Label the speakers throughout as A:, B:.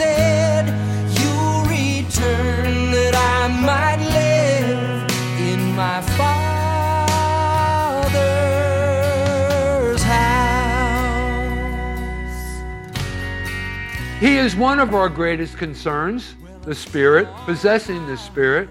A: said. You'll return that I might live in my Father's house.
B: He is one of our greatest concerns. The Spirit, possessing the Spirit,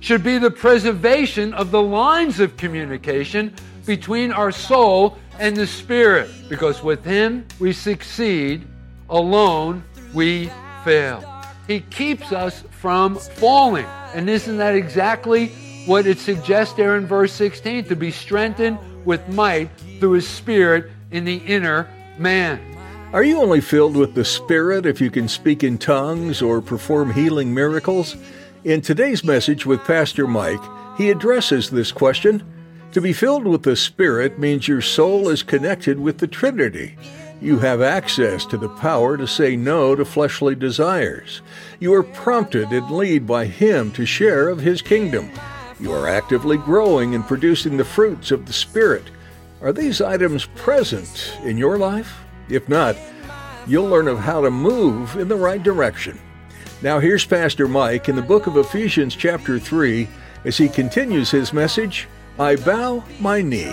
B: should be the preservation of the lines of communication between our soul and the Spirit, because with Him we succeed, alone we fail. He keeps us from falling. And isn't that exactly what it suggests there in verse 16? To be strengthened with might through His Spirit in the inner man.
C: Are you only filled with the Spirit if you can speak in tongues or perform healing miracles? In today's message with Pastor Mike, he addresses this question. To be filled with the Spirit means your soul is connected with the Trinity. You have access to the power to say no to fleshly desires. You are prompted and led by Him to share of His kingdom. You are actively growing and producing the fruits of the Spirit. Are these items present in your life? If not, you'll learn of how to move in the right direction. Now, here's Pastor Mike in the book of Ephesians, chapter 3, as he continues his message I bow my knee.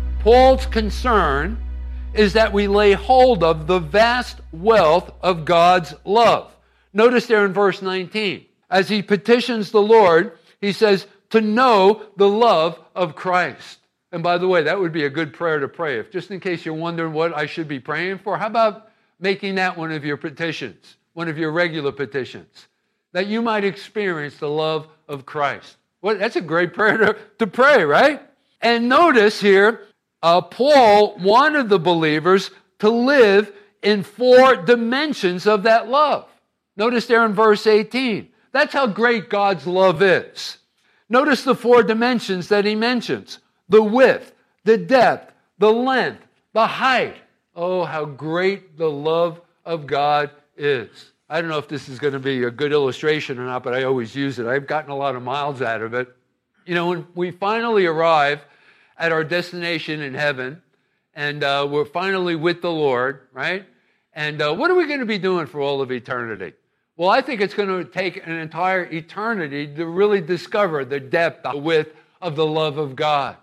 B: Paul's concern is that we lay hold of the vast wealth of God's love. Notice there in verse 19, as he petitions the Lord, he says, to know the love of Christ. And by the way, that would be a good prayer to pray. If just in case you're wondering what I should be praying for, how about making that one of your petitions, one of your regular petitions, that you might experience the love of Christ. Well, that's a great prayer to, to pray, right? And notice here, uh, Paul wanted the believers to live in four dimensions of that love. Notice there in verse 18. That's how great God's love is. Notice the four dimensions that he mentions the width, the depth, the length, the height. Oh, how great the love of God is. I don't know if this is going to be a good illustration or not, but I always use it. I've gotten a lot of miles out of it. You know, when we finally arrive at our destination in heaven, and uh, we're finally with the Lord, right? And uh, what are we going to be doing for all of eternity? Well, I think it's going to take an entire eternity to really discover the depth, the width of the love of God.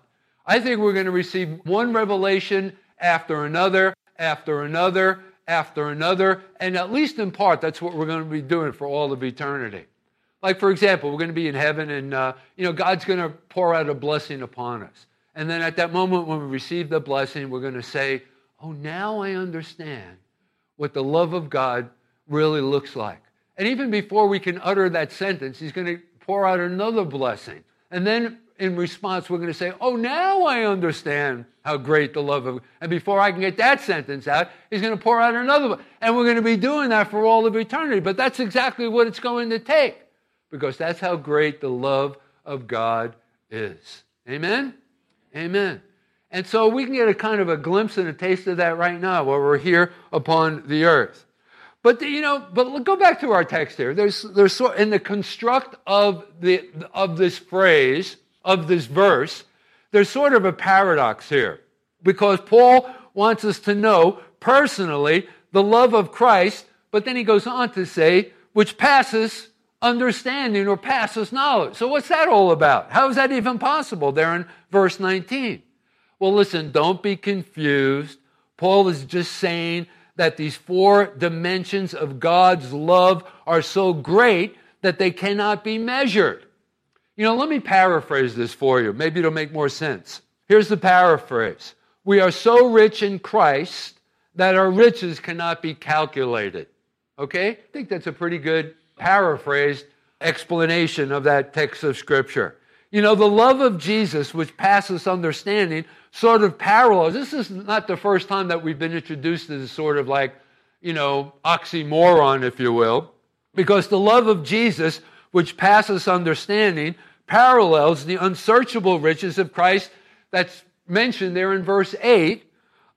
B: I think we're going to receive one revelation after another, after another, after another, and at least in part, that's what we're going to be doing for all of eternity. Like, for example, we're going to be in heaven, and uh, you know, God's going to pour out a blessing upon us. And then at that moment when we receive the blessing, we're going to say, Oh, now I understand what the love of God really looks like. And even before we can utter that sentence, He's going to pour out another blessing. And then in response, we're going to say, Oh, now I understand how great the love of God. And before I can get that sentence out, He's going to pour out another one. And we're going to be doing that for all of eternity. But that's exactly what it's going to take because that's how great the love of God is. Amen? Amen. And so we can get a kind of a glimpse and a taste of that right now while we're here upon the earth. But you know, but go back to our text here. There's there's so in the construct of the of this phrase of this verse, there's sort of a paradox here because Paul wants us to know personally the love of Christ, but then he goes on to say, which passes understanding or passes knowledge. So what's that all about? How is that even possible there in verse 19? Well, listen, don't be confused Paul is just saying that these four dimensions of God's love are so great that they cannot be measured. You know, let me paraphrase this for you. Maybe it'll make more sense. Here's the paraphrase We are so rich in Christ that our riches cannot be calculated. Okay? I think that's a pretty good paraphrased explanation of that text of Scripture. You know, the love of Jesus, which passes understanding, sort of parallels. This is not the first time that we've been introduced to this sort of like, you know, oxymoron, if you will, because the love of Jesus, which passes understanding, parallels the unsearchable riches of Christ that's mentioned there in verse 8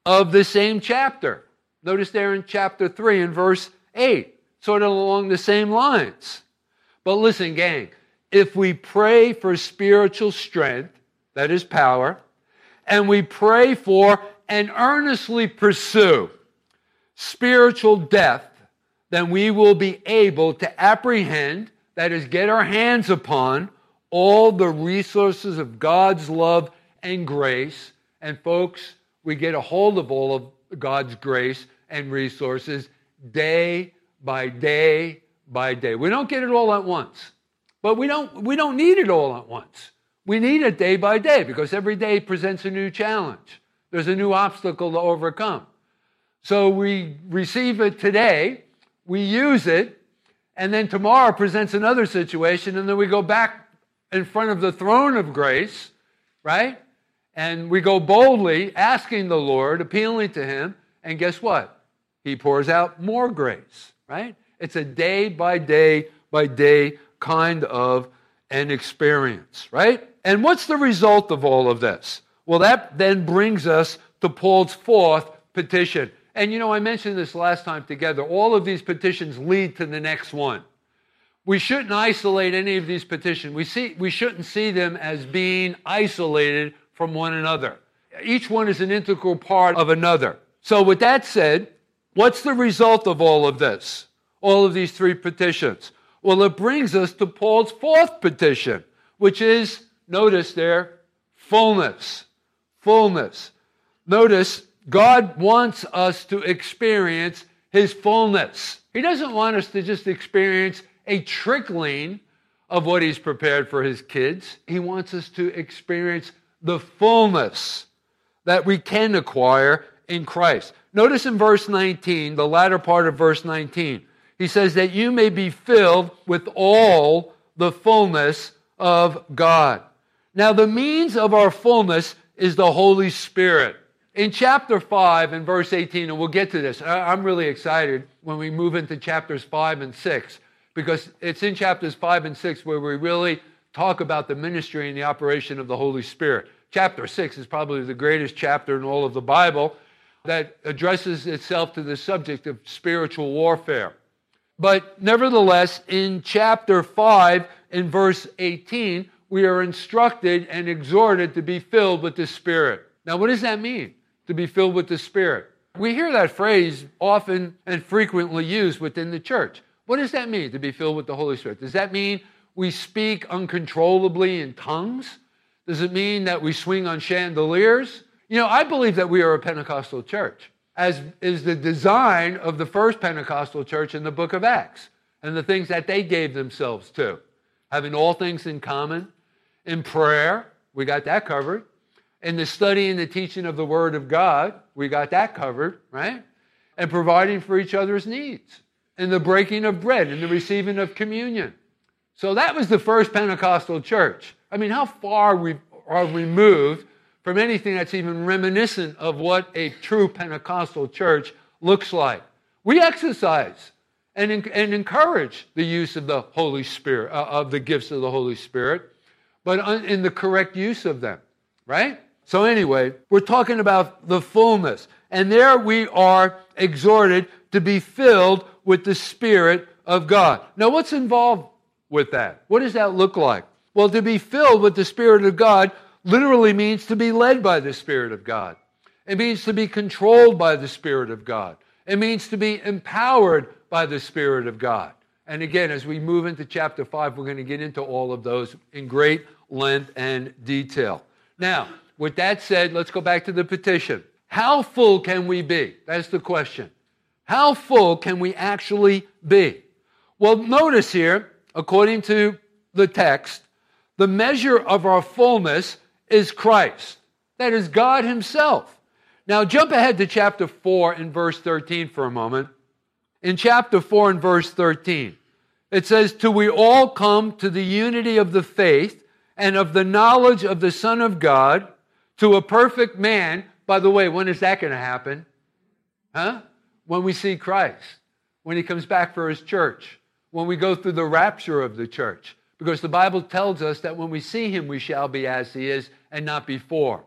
B: of the same chapter. Notice there in chapter 3 in verse 8, sort of along the same lines. But listen, gang, if we pray for spiritual strength, that is power, and we pray for and earnestly pursue spiritual depth, then we will be able to apprehend, that is, get our hands upon all the resources of God's love and grace. And folks, we get a hold of all of God's grace and resources day by day by day. We don't get it all at once. But we don't, we don't need it all at once. We need it day by day because every day presents a new challenge. There's a new obstacle to overcome. So we receive it today, we use it, and then tomorrow presents another situation, and then we go back in front of the throne of grace, right? And we go boldly asking the Lord, appealing to Him, and guess what? He pours out more grace, right? It's a day by day by day kind of an experience, right? And what's the result of all of this? Well, that then brings us to Paul's fourth petition. And you know, I mentioned this last time together. All of these petitions lead to the next one. We shouldn't isolate any of these petitions. We, see, we shouldn't see them as being isolated from one another. Each one is an integral part of another. So, with that said, what's the result of all of this? All of these three petitions? Well, it brings us to Paul's fourth petition, which is, notice there, fullness. Fullness. Notice, God wants us to experience his fullness. He doesn't want us to just experience a trickling of what he's prepared for his kids. He wants us to experience the fullness that we can acquire in Christ. Notice in verse 19, the latter part of verse 19, he says that you may be filled with all the fullness of God. Now, the means of our fullness is the Holy Spirit. In chapter 5 and verse 18, and we'll get to this, I'm really excited when we move into chapters 5 and 6, because it's in chapters 5 and 6 where we really talk about the ministry and the operation of the Holy Spirit. Chapter 6 is probably the greatest chapter in all of the Bible that addresses itself to the subject of spiritual warfare. But nevertheless, in chapter 5, in verse 18, we are instructed and exhorted to be filled with the Spirit. Now, what does that mean, to be filled with the Spirit? We hear that phrase often and frequently used within the church. What does that mean, to be filled with the Holy Spirit? Does that mean we speak uncontrollably in tongues? Does it mean that we swing on chandeliers? You know, I believe that we are a Pentecostal church as is the design of the first Pentecostal church in the book of Acts and the things that they gave themselves to. Having all things in common, in prayer, we got that covered. In the study and the teaching of the Word of God, we got that covered, right? And providing for each other's needs. In the breaking of bread and the receiving of communion. So that was the first Pentecostal church. I mean, how far we are removed from anything that's even reminiscent of what a true Pentecostal church looks like. We exercise and, and encourage the use of the Holy Spirit, uh, of the gifts of the Holy Spirit, but in the correct use of them, right? So, anyway, we're talking about the fullness. And there we are exhorted to be filled with the Spirit of God. Now, what's involved with that? What does that look like? Well, to be filled with the Spirit of God literally means to be led by the Spirit of God. It means to be controlled by the Spirit of God. It means to be empowered by the Spirit of God. And again, as we move into chapter 5, we're going to get into all of those in great length and detail. Now, with that said, let's go back to the petition. How full can we be? That's the question. How full can we actually be? Well, notice here, according to the text, the measure of our fullness is Christ. That is God Himself. Now, jump ahead to chapter 4 and verse 13 for a moment. In chapter 4 and verse 13, it says, Till we all come to the unity of the faith and of the knowledge of the Son of God, to a perfect man. By the way, when is that going to happen? Huh? When we see Christ, when He comes back for His church, when we go through the rapture of the church. Because the Bible tells us that when we see Him, we shall be as He is and not before.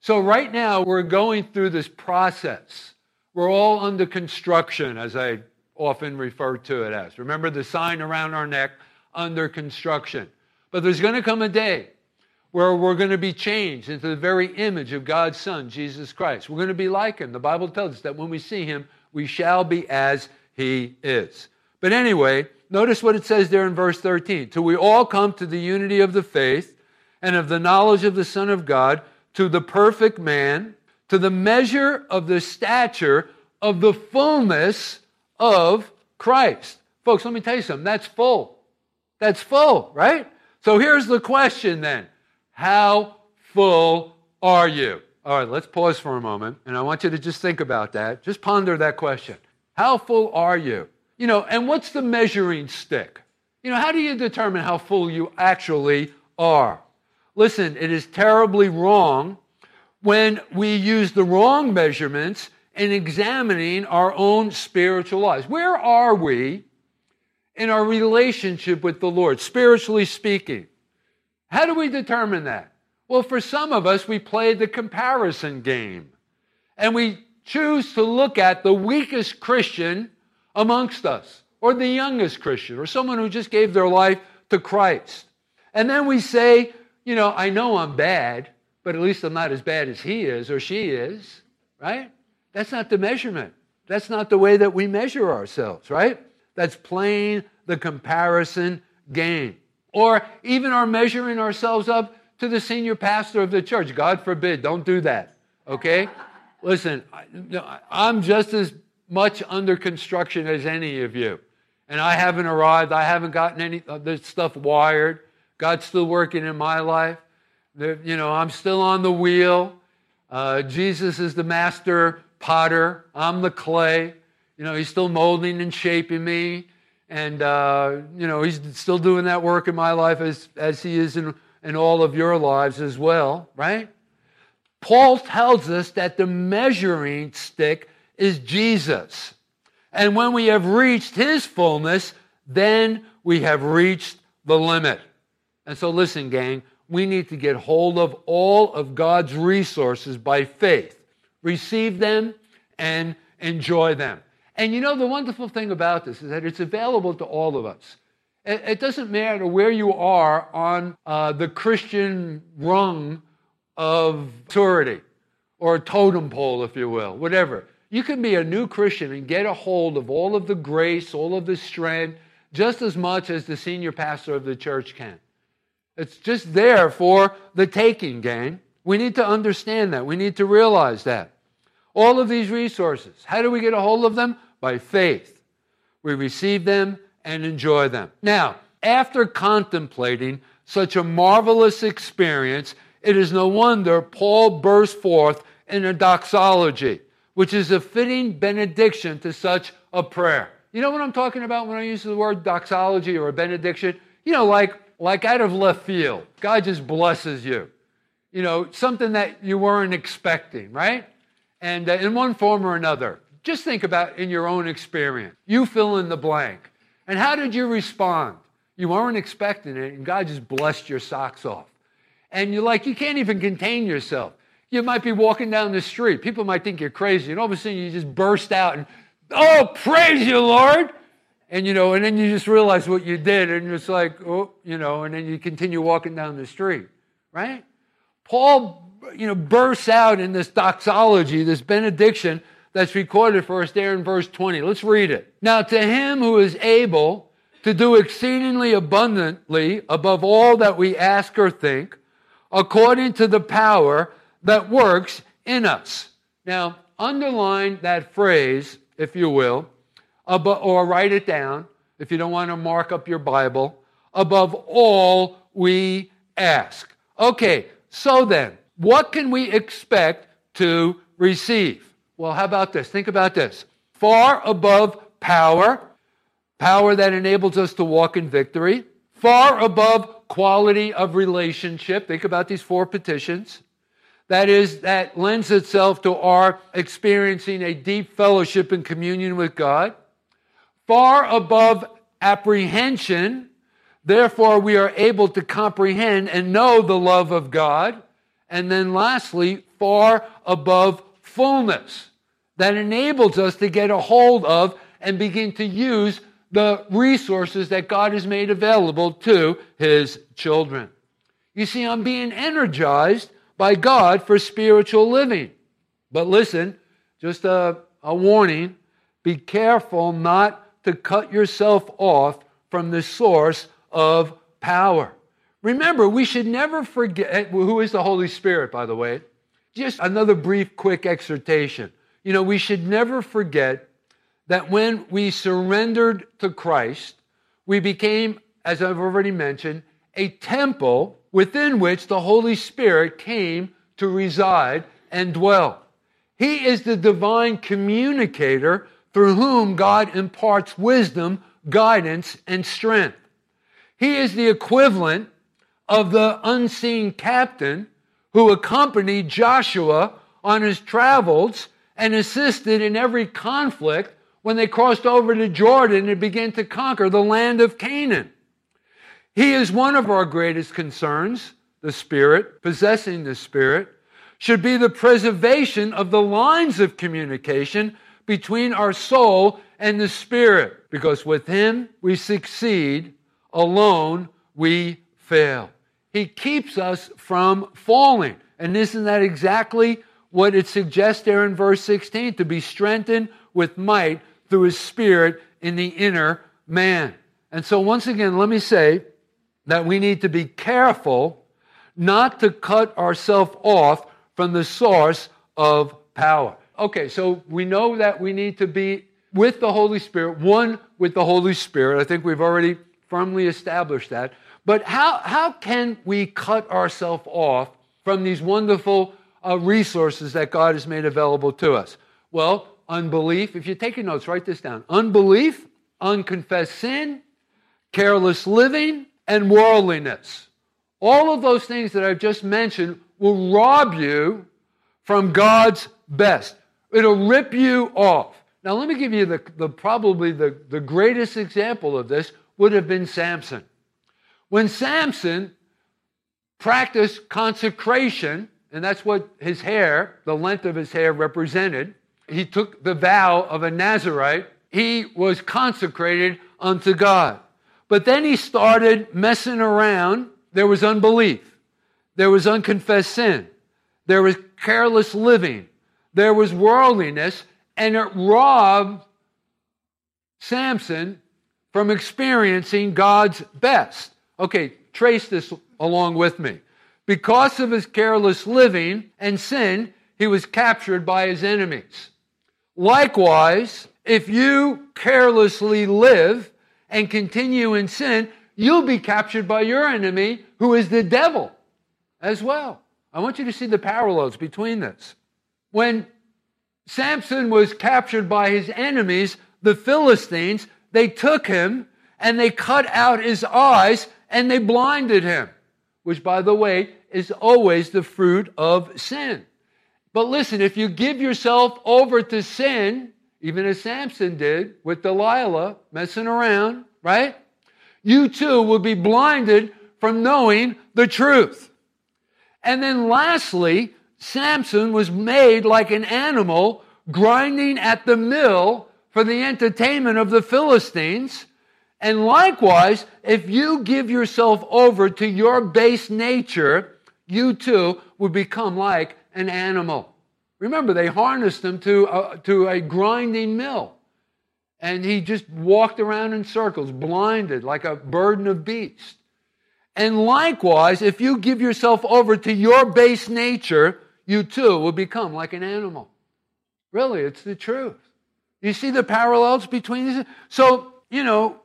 B: So, right now, we're going through this process. We're all under construction, as I often refer to it as. Remember the sign around our neck, under construction. But there's going to come a day where we're going to be changed into the very image of God's Son, Jesus Christ. We're going to be like Him. The Bible tells us that when we see Him, we shall be as He is. But anyway, notice what it says there in verse 13. Till we all come to the unity of the faith and of the knowledge of the Son of God to the perfect man, to the measure of the stature of the fullness of Christ. Folks, let me tell you something. That's full. That's full, right? So here's the question then How full are you? All right, let's pause for a moment, and I want you to just think about that. Just ponder that question. How full are you? You know, and what's the measuring stick? You know, how do you determine how full you actually are? Listen, it is terribly wrong when we use the wrong measurements in examining our own spiritual lives. Where are we in our relationship with the Lord, spiritually speaking? How do we determine that? Well, for some of us, we play the comparison game and we choose to look at the weakest Christian amongst us, or the youngest Christian, or someone who just gave their life to Christ. And then we say, you know, I know I'm bad, but at least I'm not as bad as he is or she is, right? That's not the measurement. That's not the way that we measure ourselves, right? That's playing the comparison game. Or even our measuring ourselves up to the senior pastor of the church. God forbid, don't do that, okay? Listen, I'm just as much under construction as any of you. And I haven't arrived. I haven't gotten any of this stuff wired. God's still working in my life. You know, I'm still on the wheel. Uh, Jesus is the master potter. I'm the clay. You know, he's still molding and shaping me. And, uh, you know, he's still doing that work in my life as, as he is in, in all of your lives as well, right? Paul tells us that the measuring stick is Jesus. And when we have reached his fullness, then we have reached the limit. And so, listen, gang, we need to get hold of all of God's resources by faith, receive them, and enjoy them. And you know, the wonderful thing about this is that it's available to all of us. It, doesn't matter where you are on uh, the Christian rung of maturity or totem pole, if you will, whatever. You can be a new Christian and get a hold of all of the grace, all of the strength, just as much as the senior pastor of the church can. It's just there for the taking, gang. We need to understand that. We need to realize that. All of these resources, how do we get a hold of them? By faith. We receive them and enjoy them. Now, after contemplating such a marvelous experience, it is no wonder Paul bursts forth in a doxology, which is a fitting benediction to such a prayer. You know what I'm talking about when I use the word doxology or a benediction? You know, like like out of left field. God just blesses you. You know, something that you weren't expecting, right? And uh, in one form or another. Just think about in your own experience. You fill in the blank. And how did you respond? You weren't expecting it, and God just blessed your socks off. And you're like, you can't even contain yourself. You might be walking down the street. People might think you're crazy, and all of a sudden you just burst out and, oh, praise you, Lord. And you know, and then you just realize what you did, and it's like, oh, you know, and then you continue walking down the street, right? Paul, you know, bursts out in this doxology, this benediction that's recorded for us there in verse 20. Let's read it. Now, to him who is able to do exceedingly abundantly above all that we ask or think, according to the power that works in us. Now, underline that phrase, if you will, or write it down if you don't want to mark up your Bible. Above all, we ask. Okay, so then, what can we expect to receive? Well, how about this? Think about this. Far above power, power that enables us to walk in victory, far above quality of relationship. Think about these four petitions. That is, that lends itself to our experiencing a deep fellowship and communion with God. Far above apprehension, therefore, we are able to comprehend and know the love of God. And then, lastly, far above fullness, that enables us to get a hold of and begin to use the resources that God has made available to his children. You see, I'm being energized by God for spiritual living. But listen, just a, a warning be careful not to cut yourself off from the source of power. Remember, we should never forget eh, who is the Holy Spirit, by the way. Just another brief, quick exhortation. You know, we should never forget that when we surrendered to Christ, we became, as I've already mentioned, a temple within which the Holy Spirit came to reside and dwell. He is the divine communicator through whom God imparts wisdom, guidance, and strength. He is the equivalent of the unseen captain who accompanied Joshua on his travels and assisted in every conflict when they crossed over to Jordan and began to conquer the land of Canaan. He is one of our greatest concerns, the Spirit, possessing the Spirit, should be the preservation of the lines of communication between our soul and the Spirit, because with Him we succeed, alone we fail. He keeps us from falling. And isn't that exactly what it suggests there in verse 16? To be strengthened with might through His Spirit in the inner man. And so, once again, let me say that we need to be careful not to cut ourselves off from the source of power. Okay, so we know that we need to be with the Holy Spirit, one with the Holy Spirit. I think we've already firmly established that. But how, how can we cut ourselves off from these wonderful uh, resources that God has made available to us? Well, unbelief. If you're taking notes, write this down. Unbelief, unconfessed sin, careless living, and worldliness. All of those things that I've just mentioned will rob you from God's best. It'll rip you off. Now, let me give you the, the probably the, the greatest example of this would have been Samson. When Samson practiced consecration, and that's what his hair, the length of his hair represented, he took the vow of a Nazarite. He was consecrated unto God. But then he started messing around. There was unbelief. There was unconfessed sin. There was careless living. There was worldliness. And it robbed Samson from experiencing God's best. Okay, trace this along with me. Because of his careless living and sin, he was captured by his enemies. Likewise, if you carelessly live and continue in sin, you'll be captured by your enemy, who is the devil, as well. I want you to see the parallels between this. When Samson was captured by his enemies, the Philistines, they took him and they cut out his eyes and they blinded him, which, by the way, is always the fruit of sin. But listen, if you give yourself over to sin, even as Samson did with Delilah, messing around, right? You too will be blinded from knowing the truth. And then lastly, Samson was made like an animal grinding at the mill for the entertainment of the Philistines. And likewise, if you give yourself over to your base nature, you too will become like an animal. Remember, they harnessed him to a, to a grinding mill. And he just walked around in circles, blinded like a burden of beasts. And likewise, if you give yourself over to your base nature, you too will become like an animal. Really, it's the truth. You see the parallels between these? So, you know,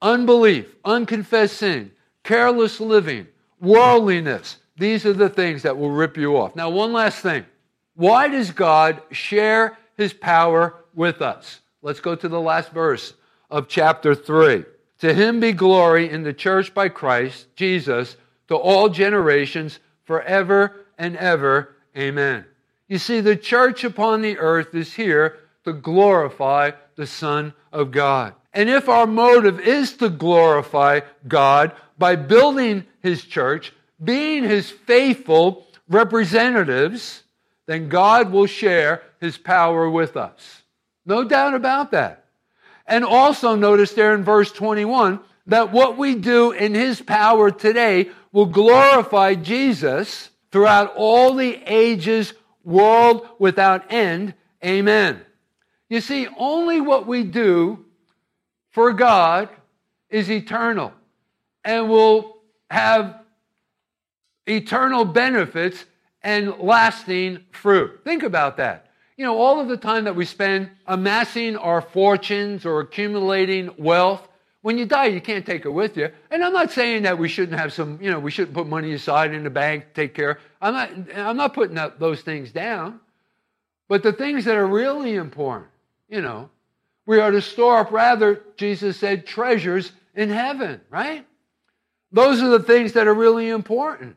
B: unbelief, unconfessed sin, careless living, worldliness, these are the things that will rip you off. Now, one last thing. Why does God share his power with us? Let's go to the last verse of chapter 3. To him be glory in the church by Christ Jesus to all generations forever and ever. Amen. You see, the church upon the earth is here to glorify the Son of God. And if our motive is to glorify God by building his church, being his faithful representatives, then God will share his power with us. No doubt about that. And also notice there in verse 21 that what we do in his power today will glorify Jesus throughout all the ages, world without end. Amen. You see, only what we do for God is eternal and will have eternal benefits and lasting fruit. Think about that. You know, all of the time that we spend amassing our fortunes or accumulating wealth, when you die, you can't take it with you. And I'm not saying that we shouldn't have some, you know, we shouldn't put money aside in the bank, take care. I'm not, I'm not putting that, those things down. But the things that are really important, you know, we are to store up, rather, Jesus said, treasures in heaven, right? Those are the things that are really important.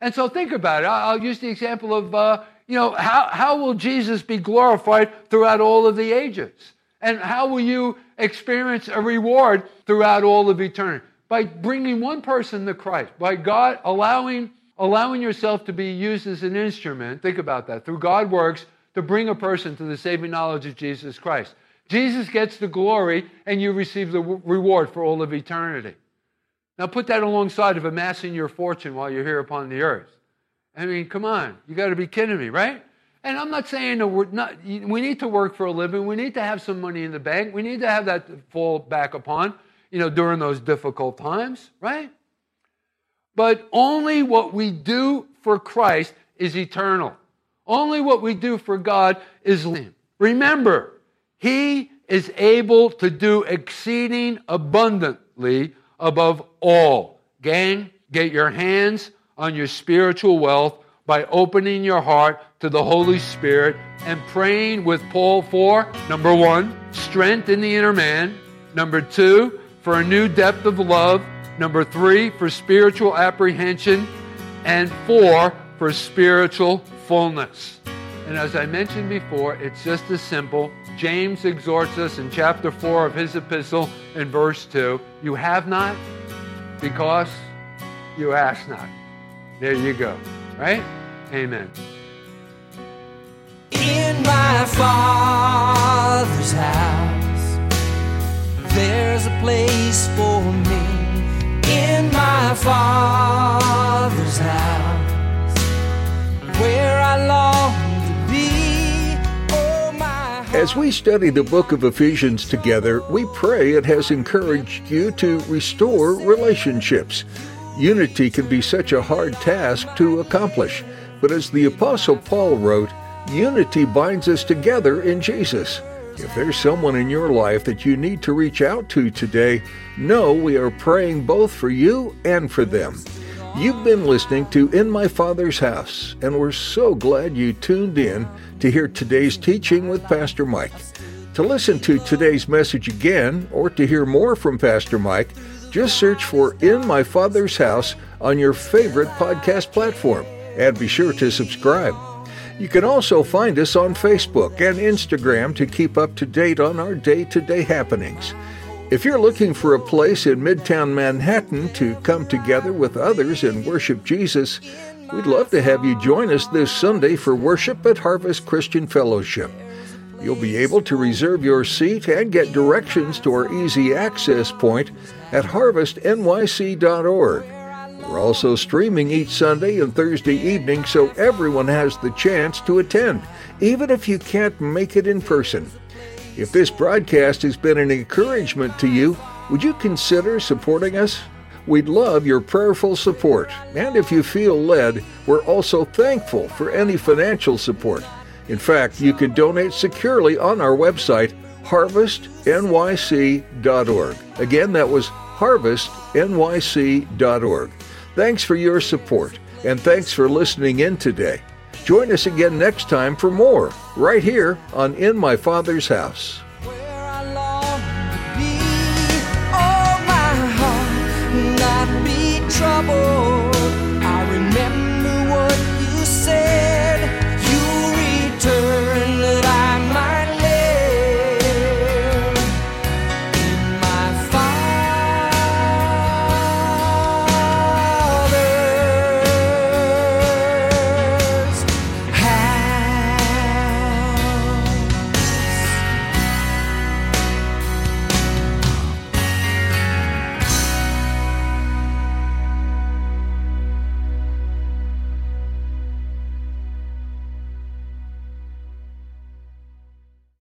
B: And so think about it. I'll use the example of, uh, you know, how, how will Jesus be glorified throughout all of the ages? And how will you experience a reward throughout all of eternity? By bringing one person to Christ, by God allowing, allowing yourself to be used as an instrument. Think about that. Through God works to bring a person to the saving knowledge of Jesus Christ. Jesus gets the glory, and you receive the reward for all of eternity. Now put that alongside of amassing your fortune while you're here upon the earth. I mean, come on, you got to be kidding me, right? And I'm not saying that we're not, we need to work for a living. We need to have some money in the bank. We need to have that to fall back upon, you know, during those difficult times, right? But only what we do for Christ is eternal. Only what we do for God is. Remember, He is able to do exceeding abundantly above all. Gang, get your hands on your spiritual wealth by opening your heart to the Holy Spirit and praying with Paul for number one, strength in the inner man, number two, for a new depth of love, number three, for spiritual apprehension, and four, for spiritual fullness. And as I mentioned before, it's just as simple. James exhorts us in chapter 4 of his epistle in verse 2 You have not because you ask not. There you go. Right? Amen.
A: In my father's house, there's a place for me. In my father's house, where I long
C: As we study the book of Ephesians together, we pray it has encouraged you to restore relationships. Unity can be such a hard task to accomplish, but as the Apostle Paul wrote, unity binds us together in Jesus. If there's someone in your life that you need to reach out to today, know we are praying both for you and for them. You've been listening to In My Father's House, and we're so glad you tuned in to hear today's teaching with Pastor Mike. To listen to today's message again or to hear more from Pastor Mike, just search for In My Father's House on your favorite podcast platform and be sure to subscribe. You can also find us on Facebook and Instagram to keep up to date on our day to day happenings. If you're looking for a place in Midtown Manhattan to come together with others and worship Jesus, we'd love to have you join us this Sunday for worship at Harvest Christian Fellowship. You'll be able to reserve your seat and get directions to our easy access point at harvestnyc.org. We're also streaming each Sunday and Thursday evening so everyone has the chance to attend, even if you can't make it in person. If this broadcast has been an encouragement to you, would you consider supporting us? We'd love your prayerful support, and if you feel led, we're also thankful for any financial support. In fact, you can donate securely on our website, harvestnyc.org. Again, that was harvestnyc.org. Thanks for your support, and thanks for listening in today. Join us again next time for more, right here on In My Father's House.
A: Where